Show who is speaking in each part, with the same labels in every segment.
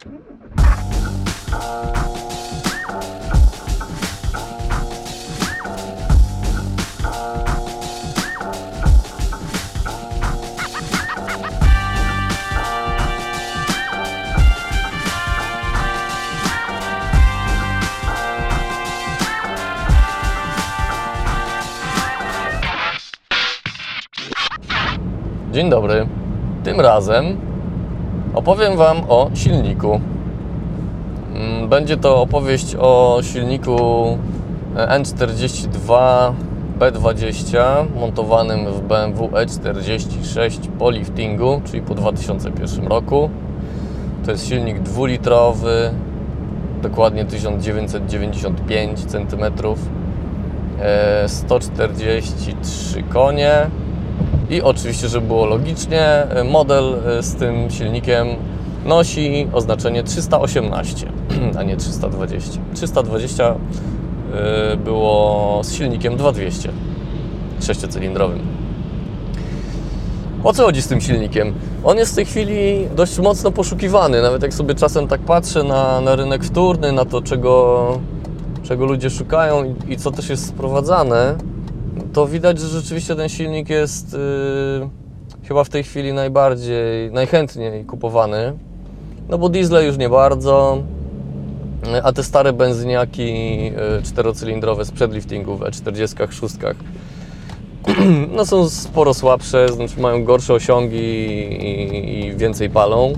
Speaker 1: Dzień dobry. Tym razem opowiem Wam o silniku. Mm, Będzie to opowieść o silniku N42 B20 montowanym w BMW E46 po liftingu, czyli po 2001 roku. To jest silnik dwulitrowy, dokładnie 1995 cm, e, 143 konie. I oczywiście, żeby było logicznie, model e, z tym silnikiem nosi oznaczenie 318, a nie 320. 320 e, było z silnikiem 2200, sześciocylindrowym. O co chodzi z tym silnikiem? On jest w tej chwili dość mocno poszukiwany, nawet jak sobie czasem tak patrzę na, na rynek wtórny, na to, czego, czego ludzie szukają i, i co też jest sprowadzane, to widać, że rzeczywiście ten silnik jest yy, chyba w tej chwili najbardziej, najchętniej kupowany. No bo diesle już nie bardzo, yy, a te stare benzyniaki yy, czterocylindrowe sprzed liftingów, E46, no są sporo słabsze, znaczy mają gorsze osiągi i, i więcej palą.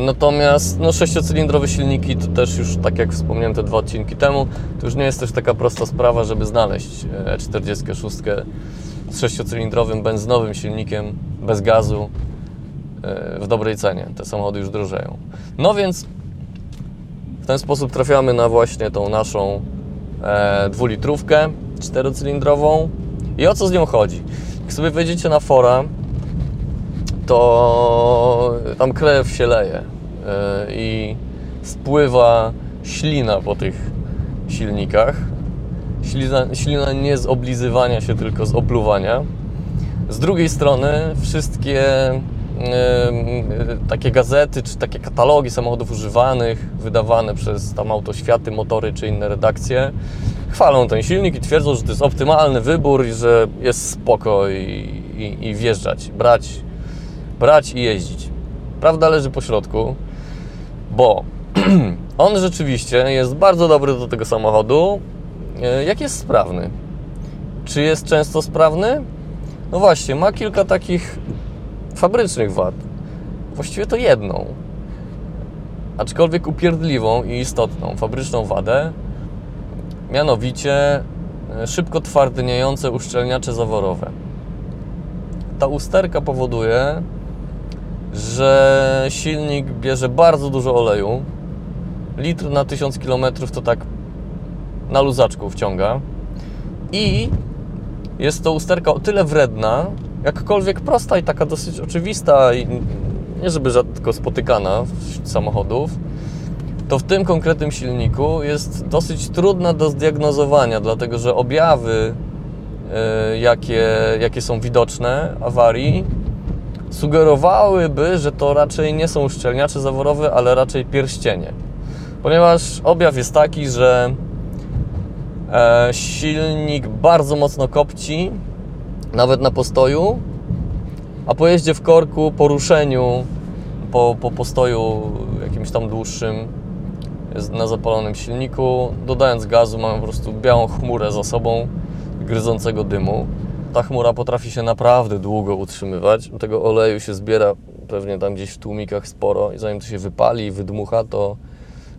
Speaker 1: Natomiast no, sześciocylindrowe silniki to też już, tak jak wspomniałem te dwa odcinki temu, to już nie jest też taka prosta sprawa, żeby znaleźć E46 z sześciocylindrowym benzynowym silnikiem bez gazu e, w dobrej cenie. Te samochody już drożeją. No więc w ten sposób trafiamy na właśnie tą naszą e, dwulitrówkę czterocylindrową. I o co z nią chodzi? Jak sobie wejdziecie na fora, to tam krew się leje e, i spływa ślina po tych silnikach. Ślina, ślina nie z oblizywania się, tylko z opluwania. Z drugiej strony wszystkie takie gazety, czy takie katalogi samochodów używanych, wydawane przez tam Autoświaty, Motory, czy inne redakcje, chwalą ten silnik i twierdzą, że to jest optymalny wybór i że jest spoko i, i, i wjeżdżać, brać brać i jeździć. Prawda leży po środku, bo on rzeczywiście jest bardzo dobry do tego samochodu, jak jest sprawny. Czy jest często sprawny? No właśnie, ma kilka takich fabrycznych wad. Właściwie to jedną. Aczkolwiek upierdliwą i istotną fabryczną wadę, mianowicie szybko twardniejące uszczelniacze zaworowe. Ta usterka powoduje, że silnik bierze bardzo dużo oleju. Litr na 1000 km to tak na luzaczku wciąga. I jest to usterka o tyle wredna, jakkolwiek prosta i taka dosyć oczywista, i nie żeby rzadko spotykana wśród samochodów, to w tym konkretnym silniku jest dosyć trudna do zdiagnozowania, dlatego że objawy, jakie, jakie są widoczne awarii, sugerowałyby, że to raczej nie są uszczelniacze zaworowe, ale raczej pierścienie. Ponieważ objaw jest taki, że e, silnik bardzo mocno kopci, nawet na postoju, a po jeździe w korku, po ruszeniu, po, po postoju jakimś tam dłuższym na zapalonym silniku, dodając gazu mamy po prostu białą chmurę za sobą gryzącego dymu ta chmura potrafi się naprawdę długo utrzymywać. Tego oleju się zbiera pewnie tam gdzieś w tłumikach sporo i zanim to się wypali i wydmucha, to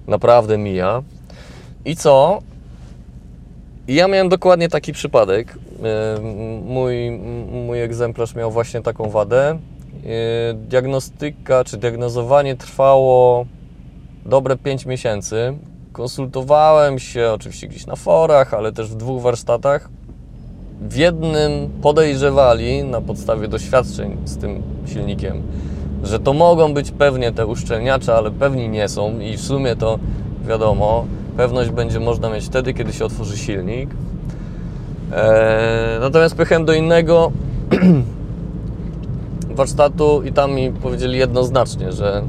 Speaker 1: naprawdę mija. I co? Ja miałem dokładnie taki przypadek. Mój, mój egzemplarz miał właśnie taką wadę. Diagnostyka czy diagnozowanie trwało dobre 5 miesięcy. Konsultowałem się oczywiście gdzieś na forach, ale też w dwóch warsztatach w jednym podejrzewali na podstawie doświadczeń z tym silnikiem, że to mogą być pewnie te uszczelniacze, ale pewni nie są i w sumie to wiadomo, pewność będzie można mieć wtedy, kiedy się otworzy silnik. Eee, natomiast pojechałem do innego warsztatu i tam mi powiedzieli jednoznacznie, że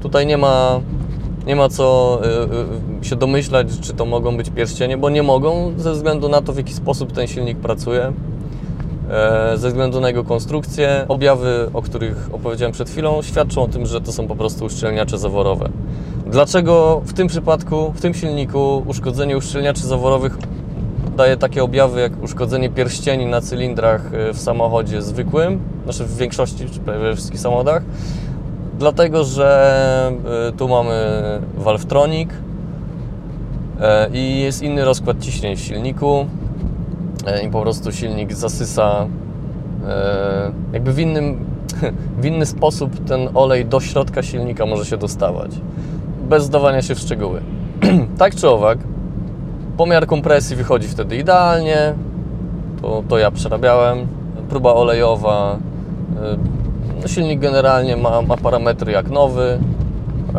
Speaker 1: Tutaj nie ma, nie ma co y, y, się domyślać, czy to mogą być pierścienie, bo nie mogą ze względu na to, w jaki sposób ten silnik pracuje. E, Ze względu na jego konstrukcję, objawy, o których opowiedziałem przed chwilą, świadczą o tym, że to są po prostu uszczelniacze zaworowe. Dlaczego w tym przypadku, w tym silniku uszkodzenie uszczelniaczy zaworowych daje takie objawy jak uszkodzenie pierścieni na cylindrach e, w samochodzie zwykłym, znaczy w większości, czy prawie we wszystkich samochodach? Dlatego, że e, tu mamy Valvetronic e, i jest inny rozkład ciśnień w silniku e, i po prostu silnik zasysa jakby w innym, w inny sposób ten olej do środka silnika może się dostawać, bez zdawania się w szczegóły. tak czy owak, pomiar kompresji wychodzi wtedy idealnie, to, to ja przerabiałem, próba olejowa, silnik generalnie ma, ma parametry jak nowy, e,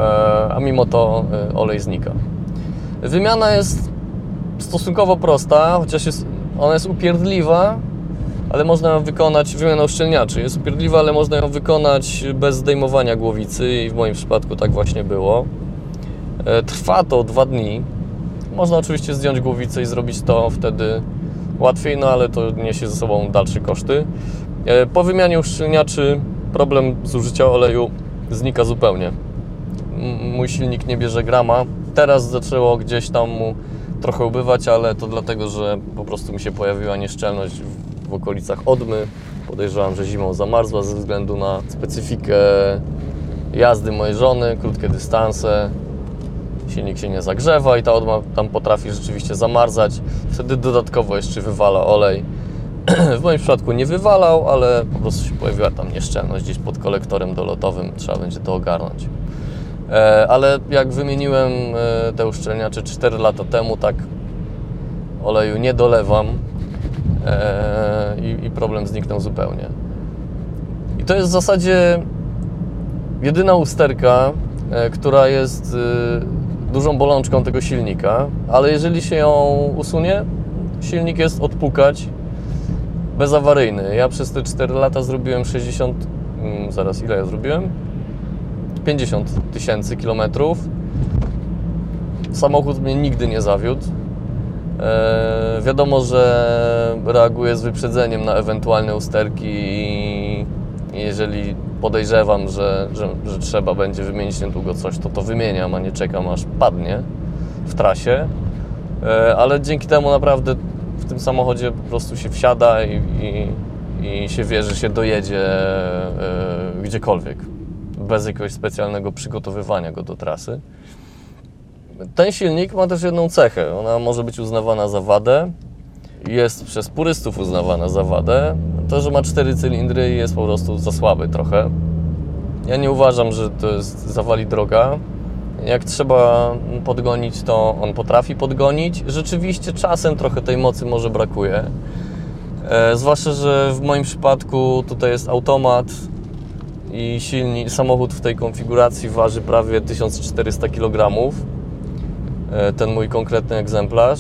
Speaker 1: a mimo to e, olej znika. Wymiana jest stosunkowo prosta, chociaż jest, ona jest upierdliwa, ale można ją wykonać, wymiana uszczelniaczy jest upierdliwa, ale można ją wykonać bez zdejmowania głowicy i w moim przypadku tak właśnie było. E, Trwa to dwa dni. Można oczywiście zdjąć głowicę i zrobić to wtedy łatwiej, no ale to niesie ze sobą dalsze koszty. Po wymianie uszczelniaczy problem zużycia oleju znika zupełnie. Mój silnik nie bierze grama. Teraz zaczęło gdzieś tam mu trochę ubywać, ale to dlatego, że po prostu mi się pojawiła nieszczelność w okolicach odmy. Podejrzewam, że zimą zamarzła ze względu na specyfikę jazdy mojej żony, krótkie dystanse. Silnik się nie zagrzewa i ta odma tam potrafi rzeczywiście zamarzać. Wtedy dodatkowo jeszcze wywala olej. W moim przypadku nie wywalał, ale po prostu się pojawiła tam nieszczelność gdzieś pod kolektorem dolotowym. Trzeba będzie to ogarnąć. E, ale jak wymieniłem e, te uszczelniacze 4 lata temu, tak oleju nie dolewam e, i, problem zniknął zupełnie. I to jest w zasadzie jedyna usterka, która jest dużą bolączką tego silnika, ale jeżeli się ją usunie, silnik jest odpukać bezawaryjny. Ja przez te 4 lata zrobiłem 60, mm, zaraz ile ja zrobiłem? 50 tysięcy kilometrów. Samochód mnie nigdy nie zawiódł. E, wiadomo, że reaguję z wyprzedzeniem na ewentualne usterki i jeżeli podejrzewam, że, że, że trzeba będzie wymienić niedługo coś, to to wymieniam, a nie czekam aż padnie w trasie. E, ale dzięki temu naprawdę tym samochodzie po prostu się wsiada i, i, i się wie, że się dojedzie e, gdziekolwiek bez jakiegoś specjalnego przygotowywania go do trasy. Ten silnik ma też jedną cechę. Ona może być uznawana za wadę. Jest przez purystów uznawana za wadę. To, że ma cztery cylindry i jest po prostu za słaby trochę. Ja nie uważam, że to jest zawali droga. Jak trzeba podgonić, to on potrafi podgonić. Rzeczywiście czasem trochę tej mocy może brakuje. E, zwłaszcza, że w moim przypadku tutaj jest automat i silnik, samochód w tej konfiguracji waży prawie 1400 kg. E, ten mój konkretny egzemplarz.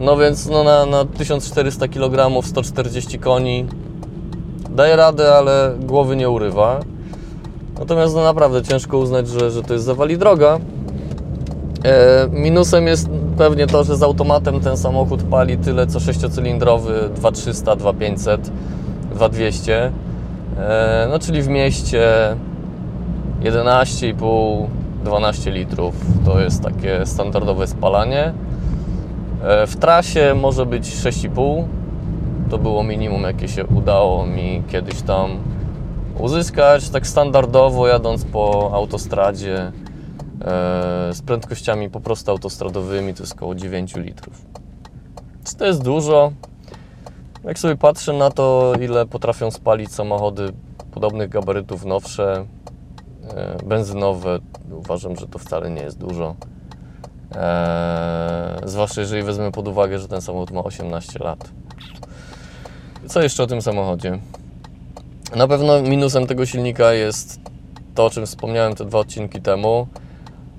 Speaker 1: No więc no na, na 1400 kg, 140 koni daje radę, ale głowy nie urywa. Natomiast no naprawdę ciężko uznać, że, że to jest zawali droga. E, minusem jest pewnie to, że z automatem ten samochód pali tyle co sześciocylindrowy 2300, 2500, 2200. E, no czyli w mieście 11,5, 12 litrów to jest takie standardowe spalanie. E, w trasie może być 6,5. To było minimum, jakie się udało mi kiedyś tam uzyskać. Tak standardowo jadąc po autostradzie e, z prędkościami po prostu autostradowymi to jest około 9 litrów. Czy to jest dużo? Jak sobie patrzę na to, ile potrafią spalić samochody podobnych gabarytów nowsze, e, benzynowe, uważam, że to wcale nie jest dużo. Eee, zwłaszcza jeżeli wezmę pod uwagę, że ten samochód ma 18 lat. Co jeszcze o tym samochodzie? Na pewno minusem tego silnika jest to, o czym wspomniałem te dwa odcinki temu.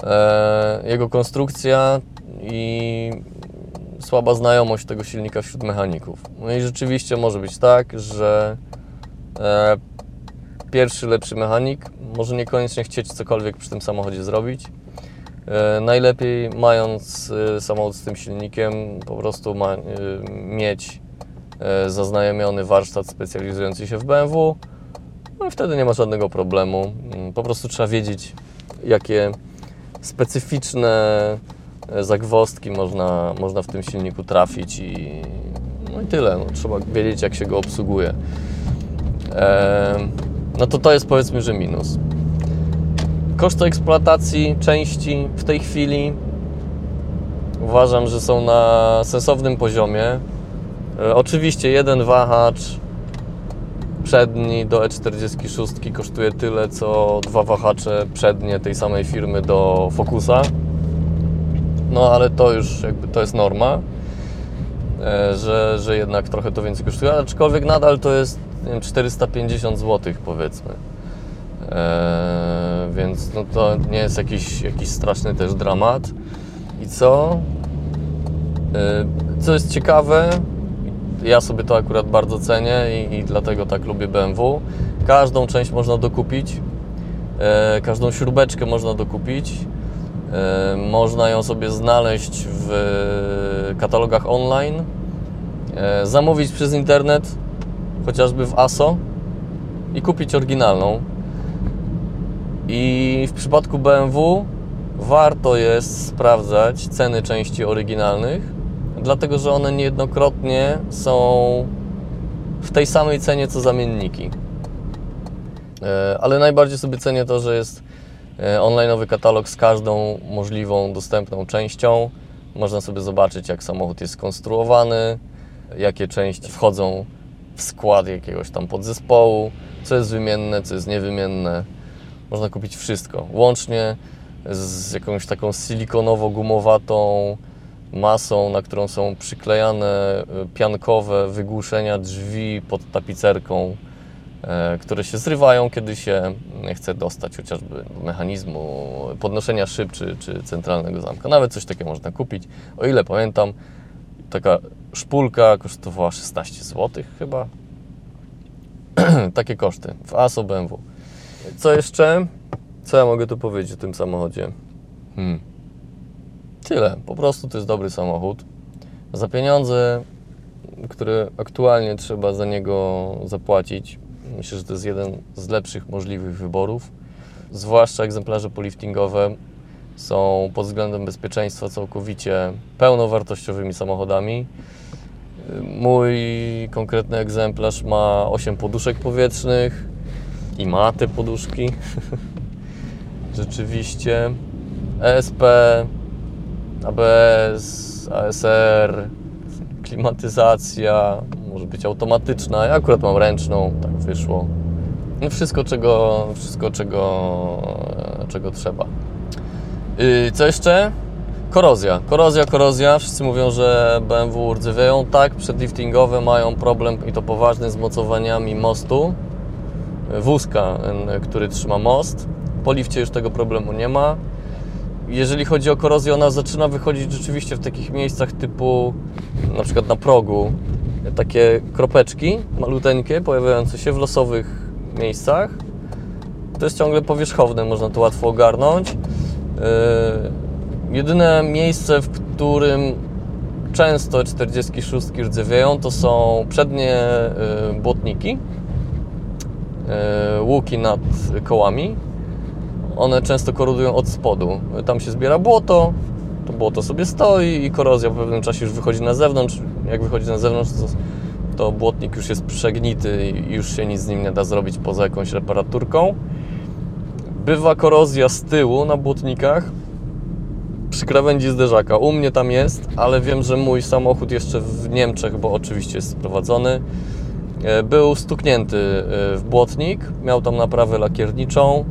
Speaker 1: Eee, jego konstrukcja i słaba znajomość tego silnika wśród mechaników. No i rzeczywiście może być tak, że e, pierwszy, lepszy mechanik może niekoniecznie chcieć cokolwiek przy tym samochodzie zrobić. E, najlepiej mając e, samochód z tym silnikiem, po prostu ma, e, mieć e, zaznajomiony warsztat specjalizujący się w BMW. No i wtedy nie ma żadnego problemu. Mm, Po prostu trzeba wiedzieć, jakie specyficzne e, zagwozdki można, można w tym silniku trafić i, no i tyle. No, trzeba wiedzieć, jak się go obsługuje. E, no to to jest powiedzmy, że minus. Koszty eksploatacji części w tej chwili uważam, że są na sensownym poziomie. E, oczywiście jeden wahacz przedni do E46 kosztuje tyle, co dwa wahacze przednie tej samej firmy do Focusa. No ale to już jakby to jest norma, e, że, że jednak trochę to więcej kosztuje, aczkolwiek nadal to jest wiem, 450 zł powiedzmy. E, więc no to nie jest jakiś, jakiś straszny też dramat. I co? E, co jest ciekawe, ja sobie to akurat bardzo cenię i, i dlatego tak lubię BMW. Każdą część można dokupić, e, każdą śrubeczkę można dokupić. E, można ją sobie znaleźć w katalogach online, e, zamówić przez internet, chociażby w ASO i kupić oryginalną. I w przypadku BMW warto jest sprawdzać ceny części oryginalnych, dlatego że one niejednokrotnie są w tej samej cenie co zamienniki. E, Ale najbardziej sobie cenię to, że jest e, online'owy katalog z każdą możliwą dostępną częścią. Można sobie zobaczyć, jak samochód jest skonstruowany, jakie części wchodzą w skład jakiegoś tam podzespołu, co jest wymienne, co jest niewymienne. Można kupić wszystko, łącznie z jakąś taką silikonowo-gumowatą masą, na którą są przyklejane y, piankowe wygłuszenia drzwi pod tapicerką, e, które się zrywają, kiedy się chce dostać chociażby mechanizmu podnoszenia szyb czy, czy centralnego zamka. Nawet coś takiego można kupić. O ile pamiętam, taka szpulka kosztowała 16 zł chyba. Takie koszty w ASO BMW. Co jeszcze? Co ja mogę tu powiedzieć o tym samochodzie? Hmm. Tyle. Po prostu to jest dobry samochód. Za pieniądze, które aktualnie trzeba za niego zapłacić, myślę, że to jest jeden z lepszych możliwych wyborów. Zwłaszcza egzemplarze poliftingowe są pod względem bezpieczeństwa całkowicie pełnowartościowymi samochodami. Mój konkretny egzemplarz ma 8 poduszek powietrznych i ma te poduszki. Rzeczywiście. ESP, ABS, ASR, klimatyzacja, może być automatyczna. Ja akurat mam ręczną, tak wyszło. No wszystko, czego, wszystko czego, czego trzeba. Yy, co jeszcze? Korozja. Korozja, korozja. Wszyscy mówią, że BMW rdzewieją. Tak, przedliftingowe mają problem i to poważny z mocowaniami mostu. Wózka, y, który trzyma most. Po lifcie już tego problemu nie ma. Jeżeli chodzi o korozję, ona zaczyna wychodzić rzeczywiście w takich miejscach typu na przykład na progu. Takie kropeczki maluteńkie, pojawiające się w losowych miejscach. To jest ciągle powierzchowne, można to łatwo ogarnąć. Yy, jedyne miejsce, w którym często 46 rdzewieją, to są przednie yy, błotniki, yy, łuki nad kołami. One często korodują od spodu. Tam się zbiera błoto, to błoto sobie stoi i korozja po pewnym czasie już wychodzi na zewnątrz. Jak wychodzi na zewnątrz, to, to błotnik już jest przegnity i już się nic z nim nie da zrobić poza jakąś reparaturką. Bywa korozja z tyłu na błotnikach przy krawędzi zderzaka. U mnie tam jest, ale wiem, że mój samochód jeszcze w Niemczech, bo oczywiście jest sprowadzony, e, był stuknięty e, w błotnik. Miał tam naprawę lakierniczą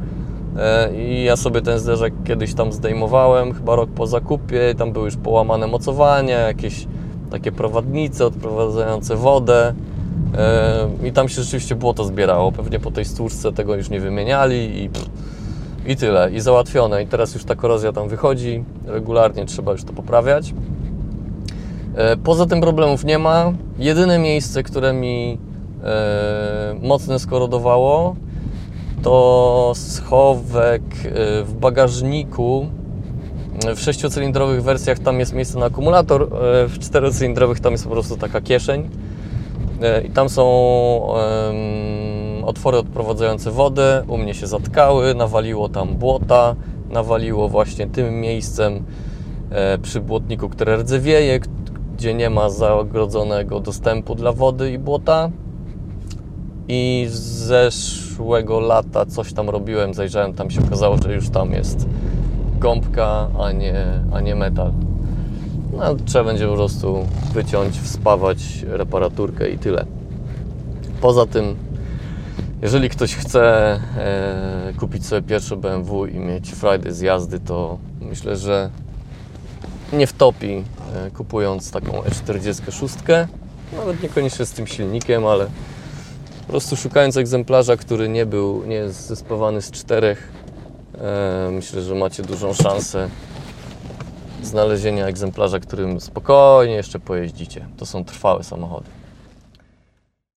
Speaker 1: i ja sobie ten zderzak kiedyś tam zdejmowałem, chyba rok po zakupie. Tam były już połamane mocowania, jakieś takie prowadnice odprowadzające wodę. I tam się rzeczywiście błoto zbierało. Pewnie po tej stłuczce tego już nie wymieniali i i tyle, i załatwione. I teraz już ta korozja tam wychodzi, regularnie trzeba już to poprawiać. E, Poza tym problemów nie ma. Jedyne miejsce, które mi e, mocno skorodowało, to schowek y, w bagażniku. W sześciocylindrowych wersjach tam jest miejsce na akumulator, y, w czterocylindrowych tam jest po prostu taka kieszeń. Y, I tam są otwory odprowadzające wodę. U mnie się zatkały, nawaliło tam błota, nawaliło właśnie tym miejscem e, przy błotniku, które rdzewieje, gdzie nie ma zagrodzonego dostępu dla wody i błota. I z zeszłego lata coś tam robiłem, zajrzałem, tam się okazało, że już tam jest gąbka, a nie, a nie metal. No, trzeba będzie po prostu wyciąć, wspawać reparaturkę i tyle. Poza tym, jeżeli ktoś chce e, kupić sobie pierwsze BMW i mieć frajdę z jazdy, to myślę, że nie wtopi e, kupując taką E46. Nawet niekoniecznie z tym silnikiem, ale po prostu szukając egzemplarza, który nie był, nie jest zespawany z czterech, e, myślę, że macie dużą szansę znalezienia egzemplarza, którym spokojnie jeszcze pojeździcie. To są trwałe samochody.